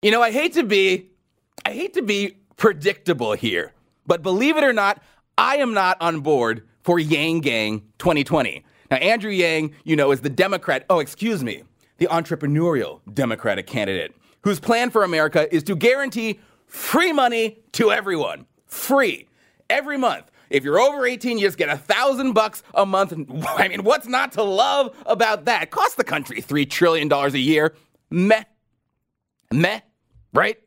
You know, I hate to be I hate to be predictable here, but believe it or not, I am not on board for Yang Gang 2020. Now, Andrew Yang, you know, is the Democrat, oh, excuse me, the entrepreneurial Democratic candidate whose plan for America is to guarantee free money to everyone. Free. Every month. If you're over 18, you just get a thousand bucks a month. I mean, what's not to love about that? It costs the country $3 trillion a year. Meh. Meh. Right?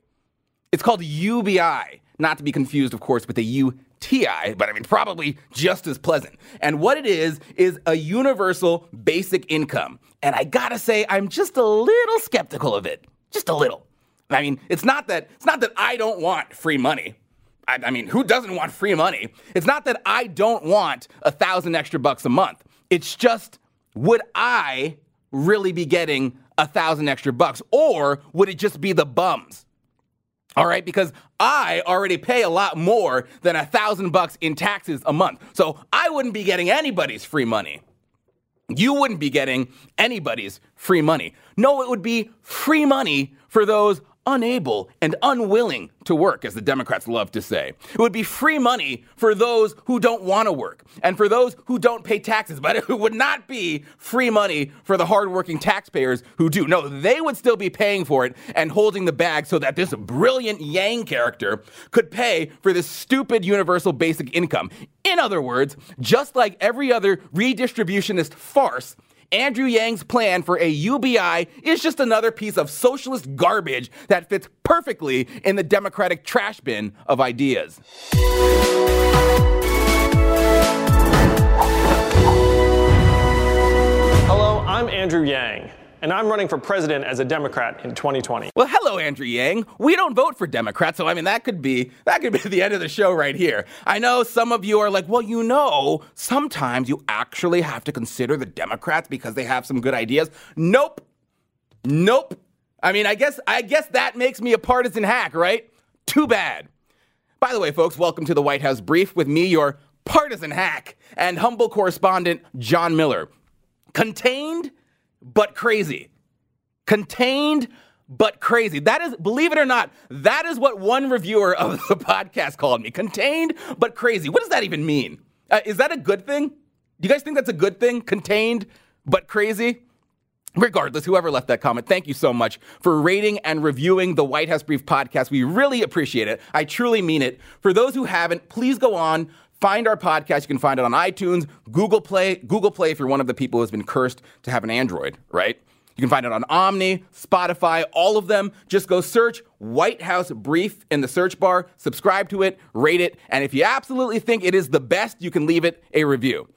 It's called UBI, not to be confused, of course, with the UTI, but I mean, probably just as pleasant. And what it is, is a universal basic income. And I gotta say, I'm just a little skeptical of it. Just a little. I mean, it's not that it's not that I don't want free money. I, I mean, who doesn't want free money? It's not that I don't want a thousand extra bucks a month. It's just, would I really be getting a thousand extra bucks, or would it just be the bums? All right, because I already pay a lot more than a thousand bucks in taxes a month. So I wouldn't be getting anybody's free money. You wouldn't be getting anybody's free money. No, it would be free money for those unable and unwilling to work, as the Democrats love to say. It would be free money for those who don't want to work and for those who don't pay taxes, but it would not be free money for the hardworking taxpayers who do. No, they would still be paying for it and holding the bag so that this brilliant Yang character could pay for this stupid universal basic income. In other words, just like every other redistributionist farce, Andrew Yang's plan for a UBI is just another piece of socialist garbage that fits perfectly in the Democratic trash bin of ideas. Hello, I'm Andrew Yang and I'm running for president as a Democrat in 2020. Well, hello, Andrew Yang. We don't vote for Democrats, so I mean that could be that could be the end of the show right here. I know some of you are like, well, you know, sometimes you actually have to consider the Democrats because they have some good ideas. Nope, nope. I mean, I guess I guess that makes me a partisan hack, right? Too bad. By the way, folks, welcome to the White House Brief with me, your partisan hack and humble correspondent, John Miller. Contained but crazy. Contained but crazy. That is, believe it or not, that is what one reviewer of the podcast called me. Contained but crazy. What does that even mean? Uh, is that a good thing? Do you guys think that's a good thing? Contained but crazy? Regardless, whoever left that comment, thank you so much for rating and reviewing the White House Brief podcast. We really appreciate it. I truly mean it. For those who haven't, please go on Find our podcast. You can find it on iTunes, Google Play, Google Play if you're one of the people who has been cursed to have an Android, right? You can find it on Omni, Spotify, all of them. Just go search White House Brief in the search bar, subscribe to it, rate it, and if you absolutely think it is the best, you can leave it a review.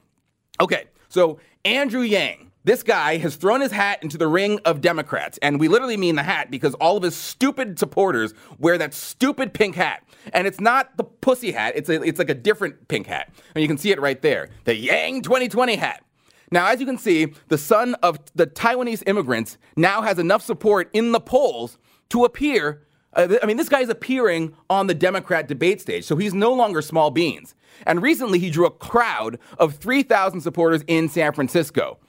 Okay, so Andrew Yang, this guy has thrown his hat into the ring of Democrats, and we literally mean the hat because all of his stupid supporters wear that stupid pink hat. And it's not the pussy hat, it's, a, it's like a different pink hat. And you can see it right there the Yang 2020 hat. Now, as you can see, the son of the Taiwanese immigrants now has enough support in the polls to appear. Uh, I mean, this guy is appearing on the Democrat debate stage, so he's no longer small beans. And recently, he drew a crowd of 3,000 supporters in San Francisco.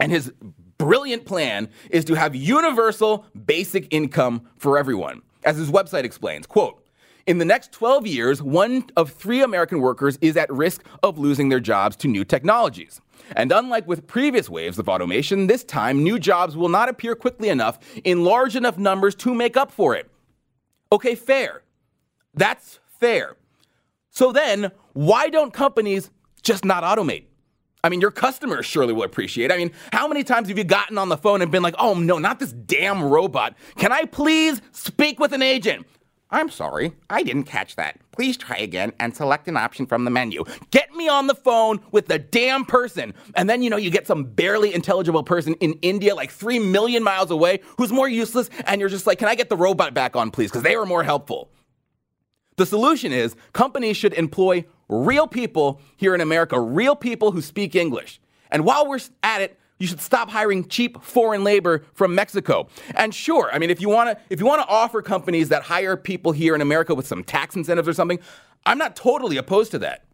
And his brilliant plan is to have universal basic income for everyone. As his website explains, quote, in the next 12 years, one of three American workers is at risk of losing their jobs to new technologies. And unlike with previous waves of automation, this time new jobs will not appear quickly enough in large enough numbers to make up for it. Okay, fair. That's fair. So then, why don't companies just not automate? I mean, your customers surely will appreciate. I mean, how many times have you gotten on the phone and been like, "Oh no, not this damn robot. Can I please speak with an agent?" I'm sorry, I didn't catch that. Please try again and select an option from the menu. Get me on the phone with the damn person. And then, you know, you get some barely intelligible person in India, like three million miles away, who's more useless, and you're just like, can I get the robot back on, please? Because they were more helpful. The solution is companies should employ real people here in America, real people who speak English. And while we're at it, you should stop hiring cheap foreign labor from Mexico. And sure, I mean, if you want to, if you want to offer companies that hire people here in America with some tax incentives or something, I'm not totally opposed to that.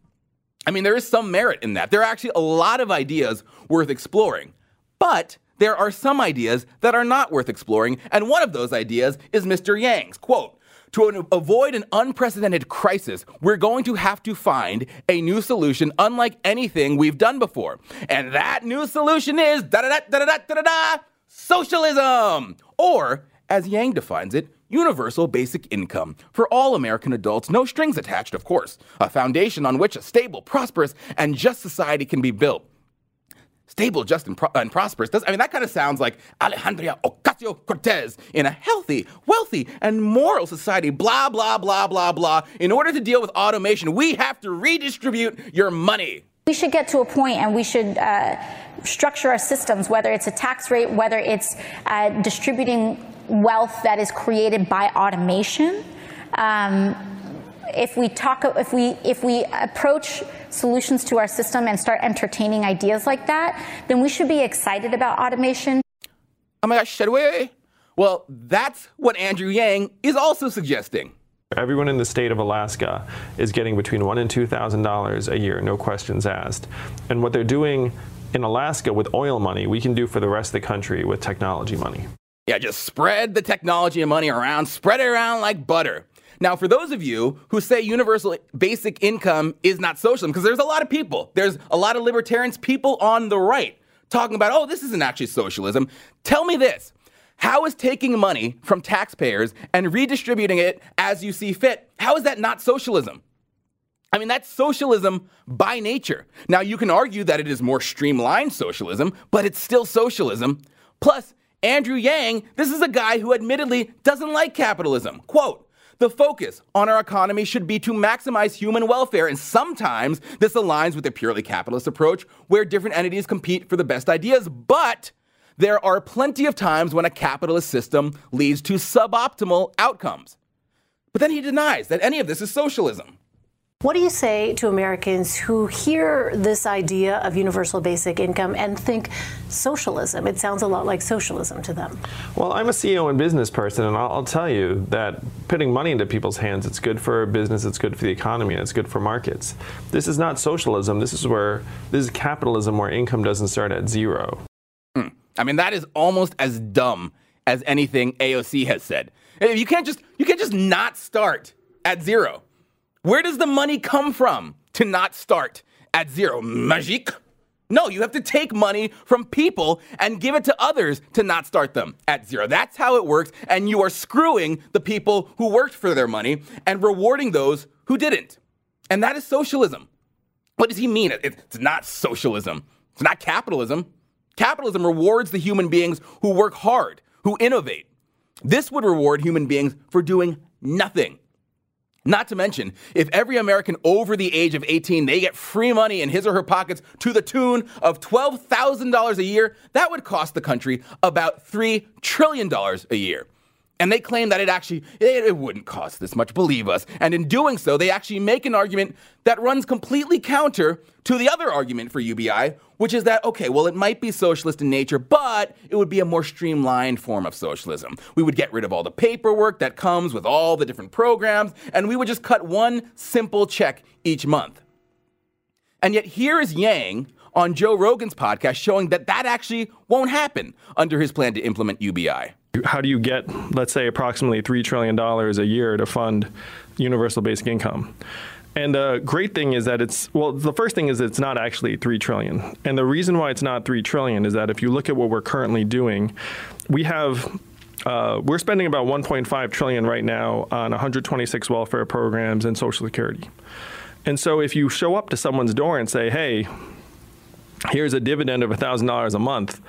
I mean, there is some merit in that. There are actually a lot of ideas worth exploring. But there are some ideas that are not worth exploring, and one of those ideas is Mr. Yang's. Quote, to avoid an unprecedented crisis, we're going to have to find a new solution unlike anything we've done before. And that new solution is da da da da da da da da socialism! Or, as Yang defines it, universal basic income for all American adults, no strings attached, of course, a foundation on which a stable, prosperous, and just society can be built stable, just, and, pro- and prosperous. Does, I mean, that kind of sounds like Alejandria Ocasio Cortez in a healthy, wealthy, and moral society. Blah, blah, blah, blah, blah. In order to deal with automation, we have to redistribute your money. We should get to a point and we should uh, structure our systems, whether it's a tax rate, whether it's uh, distributing wealth that is created by automation. Um, if we talk, if we if we approach solutions to our system and start entertaining ideas like that, then we should be excited about automation. Oh my gosh, should we? Well, that's what Andrew Yang is also suggesting. Everyone in the state of Alaska is getting between one and two thousand dollars a year, no questions asked. And what they're doing in Alaska with oil money, we can do for the rest of the country with technology money. Yeah, just spread the technology and money around, spread it around like butter. Now, for those of you who say universal basic income is not socialism, because there's a lot of people, there's a lot of libertarians, people on the right, talking about, oh, this isn't actually socialism. Tell me this. How is taking money from taxpayers and redistributing it as you see fit, how is that not socialism? I mean, that's socialism by nature. Now, you can argue that it is more streamlined socialism, but it's still socialism. Plus, Andrew Yang, this is a guy who admittedly doesn't like capitalism. Quote, the focus on our economy should be to maximize human welfare, and sometimes this aligns with a purely capitalist approach where different entities compete for the best ideas. But there are plenty of times when a capitalist system leads to suboptimal outcomes. But then he denies that any of this is socialism. What do you say to Americans who hear this idea of universal basic income and think socialism? It sounds a lot like socialism to them. Well, I'm a CEO and business person, and I'll, I'll tell you that putting money into people's hands, it's good for business, it's good for the economy, and it's good for markets. This is not socialism. This is where this is capitalism, where income doesn't start at zero. Hmm. I mean, that is almost as dumb as anything AOC has said. You can't just you can't just not start at zero. Where does the money come from to not start at zero? Magique? No, you have to take money from people and give it to others to not start them at zero. That's how it works. And you are screwing the people who worked for their money and rewarding those who didn't. And that is socialism. What does he mean? It's not socialism, it's not capitalism. Capitalism rewards the human beings who work hard, who innovate. This would reward human beings for doing nothing. Not to mention, if every American over the age of 18, they get free money in his or her pockets to the tune of $12,000 a year, that would cost the country about $3 trillion a year. And they claim that it actually it, it, wouldn't cost this much, believe us. And in doing so, they actually make an argument that runs completely counter to the other argument for UBI, which is that okay, well it might be socialist in nature, but it would be a more streamlined form of socialism. We would get rid of all the paperwork that comes with all the different programs, and we would just cut one simple check each month. And yet here is Yang on Joe Rogan's podcast showing that that actually won't happen under his plan to implement UBI. How do you get, let's say, approximately $3 trillion a year to fund universal basic income? And the great thing is that it's well. The first thing is it's not actually three trillion, and the reason why it's not three trillion is that if you look at what we're currently doing, we have uh, we're spending about 1.5 trillion right now on 126 welfare programs and Social Security. And so, if you show up to someone's door and say, "Hey, here's a dividend of thousand dollars a month,"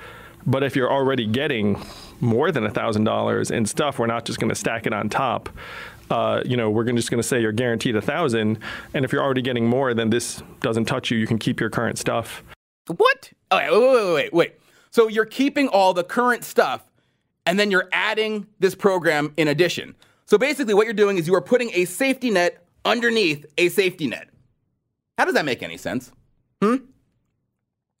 but if you're already getting more than thousand dollars in stuff, we're not just going to stack it on top uh, you know, we're just going to say you're guaranteed a thousand, and if you're already getting more, then this doesn't touch you. You can keep your current stuff. What? Okay, wait, wait, wait, wait. So you're keeping all the current stuff, and then you're adding this program in addition. So basically, what you're doing is you are putting a safety net underneath a safety net. How does that make any sense? Hmm?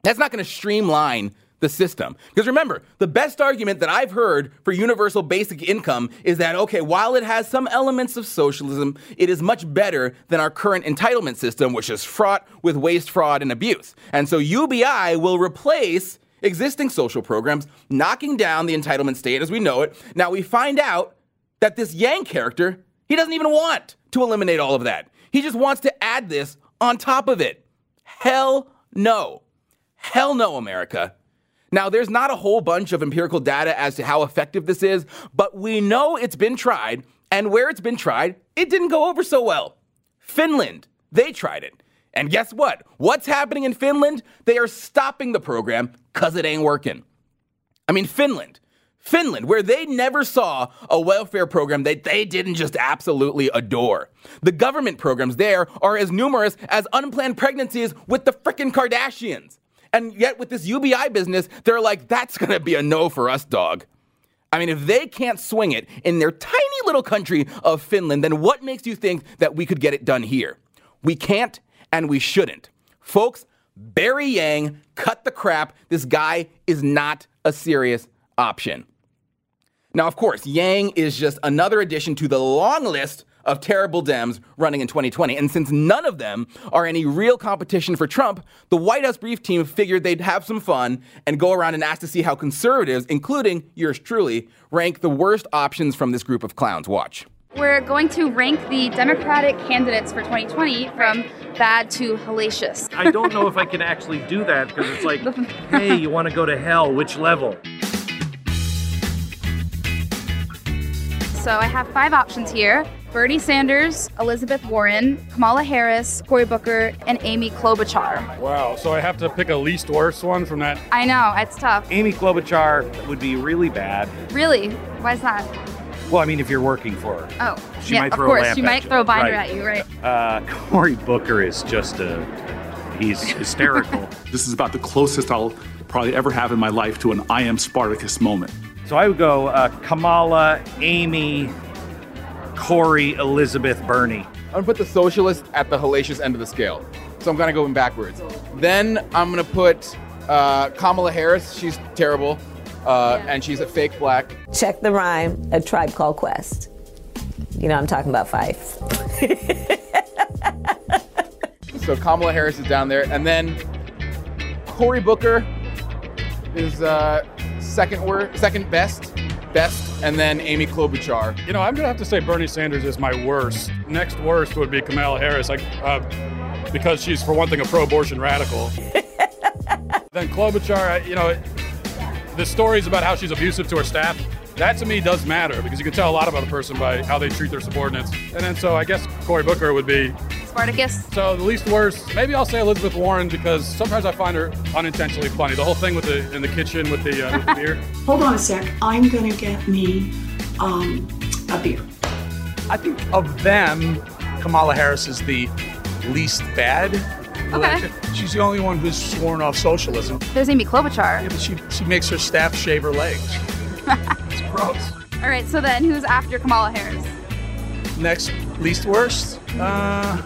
That's not going to streamline the system. Because remember, the best argument that I've heard for universal basic income is that, okay, while it has some elements of socialism, it is much better than our current entitlement system, which is fraught with waste, fraud, and abuse. And so UBI will replace existing social programs, knocking down the entitlement state as we know it. Now we find out that this Yang character, he doesn't even want to eliminate all of that. He just wants to add this on top of it. Hell no. Hell no, America. Now, there's not a whole bunch of empirical data as to how effective this is, but we know it's been tried, and where it's been tried, it didn't go over so well. Finland, they tried it. And guess what? What's happening in Finland? They are stopping the program because it ain't working. I mean, Finland. Finland, where they never saw a welfare program that they didn't just absolutely adore. The government programs there are as numerous as unplanned pregnancies with the frickin' Kardashians. And yet, with this UBI business, they're like, that's gonna be a no for us, dog. I mean, if they can't swing it in their tiny little country of Finland, then what makes you think that we could get it done here? We can't and we shouldn't. Folks, Barry Yang, cut the crap. This guy is not a serious option. Now, of course, Yang is just another addition to the long list of terrible Dems running in 2020. And since none of them are any real competition for Trump, the White House brief team figured they'd have some fun and go around and ask to see how conservatives, including yours truly, rank the worst options from this group of clowns. Watch. We're going to rank the Democratic candidates for 2020 from bad to hellacious. I don't know if I can actually do that because it's like, hey, you want to go to hell? Which level? So I have five options here Bernie Sanders, Elizabeth Warren, Kamala Harris, Cory Booker, and Amy Klobuchar. Wow, so I have to pick a least worst one from that? I know, it's tough. Amy Klobuchar would be really bad. Really? Why is that? Well, I mean, if you're working for her. Oh, she yeah, might of throw a course. lamp She at might you. throw a binder Right. at you, right? Uh, Cory Booker is just a. He's hysterical. This is about the closest I'll probably ever have in my life to an I am Spartacus moment. So I would go uh, Kamala, Amy, Cory, Elizabeth, Bernie. I'm gonna put the socialist at the hellacious end of the scale. So I'm kind of going backwards. Then I'm gonna put uh, Kamala Harris. She's terrible, uh, and she's a fake black. Check the rhyme, a tribe called Quest. You know, I'm talking about Phife. So Kamala Harris is down there, and then Cory Booker is uh, second word, second best, best, and then Amy Klobuchar. You know, I'm gonna have to say Bernie Sanders is my worst. Next worst would be Kamala Harris, like uh, because she's for one thing a pro-abortion radical. then Klobuchar, you know, the stories about how she's abusive to her staff. That to me does matter because you can tell a lot about a person by how they treat their subordinates. And then so I guess Cory Booker would be Spartacus. so the least worst. Maybe I'll say Elizabeth Warren because sometimes I find her unintentionally funny. The whole thing with the in the kitchen with the, uh, with the beer. Hold on a sec. I'm gonna get me um, a beer. I think of them, Kamala Harris is the least bad. Okay. She's the only one who's sworn off socialism. There's Amy Klobuchar. Yeah, but she, she makes her staff shave her legs. it's gross. All right, so then who's after Kamala Harris? Next, least worst? Uh,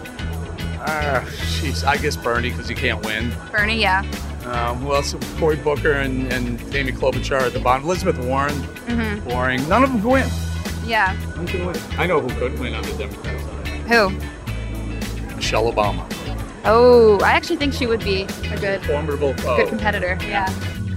uh, jeez, I guess Bernie because he can't win. Bernie, yeah. Um, who else? Cory Booker and, and Amy Klobuchar at the bottom. Elizabeth Warren, Mm-hmm. boring. None of them can win. Yeah. None can win. I know who could win on the Democrat side. Who? Michelle Obama. Oh, I actually think she would be a good, Formidable foe. good competitor. Yeah.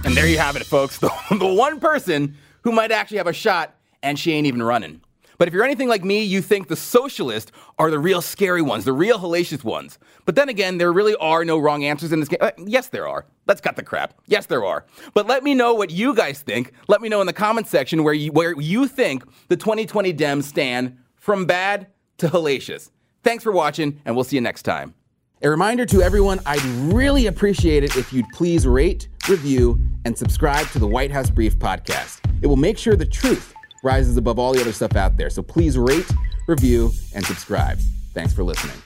And there you have it, folks. The, the one person who might actually have a shot, and she ain't even running. But if you're anything like me, you think the socialists are the real scary ones, the real hellacious ones. But then again, there really are no wrong answers in this game. Uh, yes, there are. Let's cut the crap. Yes, there are. But let me know what you guys think. Let me know in the comment section where you, where you think the 2020 Dems stand from bad to hellacious. Thanks for watching, and we'll see you next time. A reminder to everyone I'd really appreciate it if you'd please rate, review, and subscribe to the White House Brief podcast. It will make sure the truth rises above all the other stuff out there. So please rate, review, and subscribe. Thanks for listening.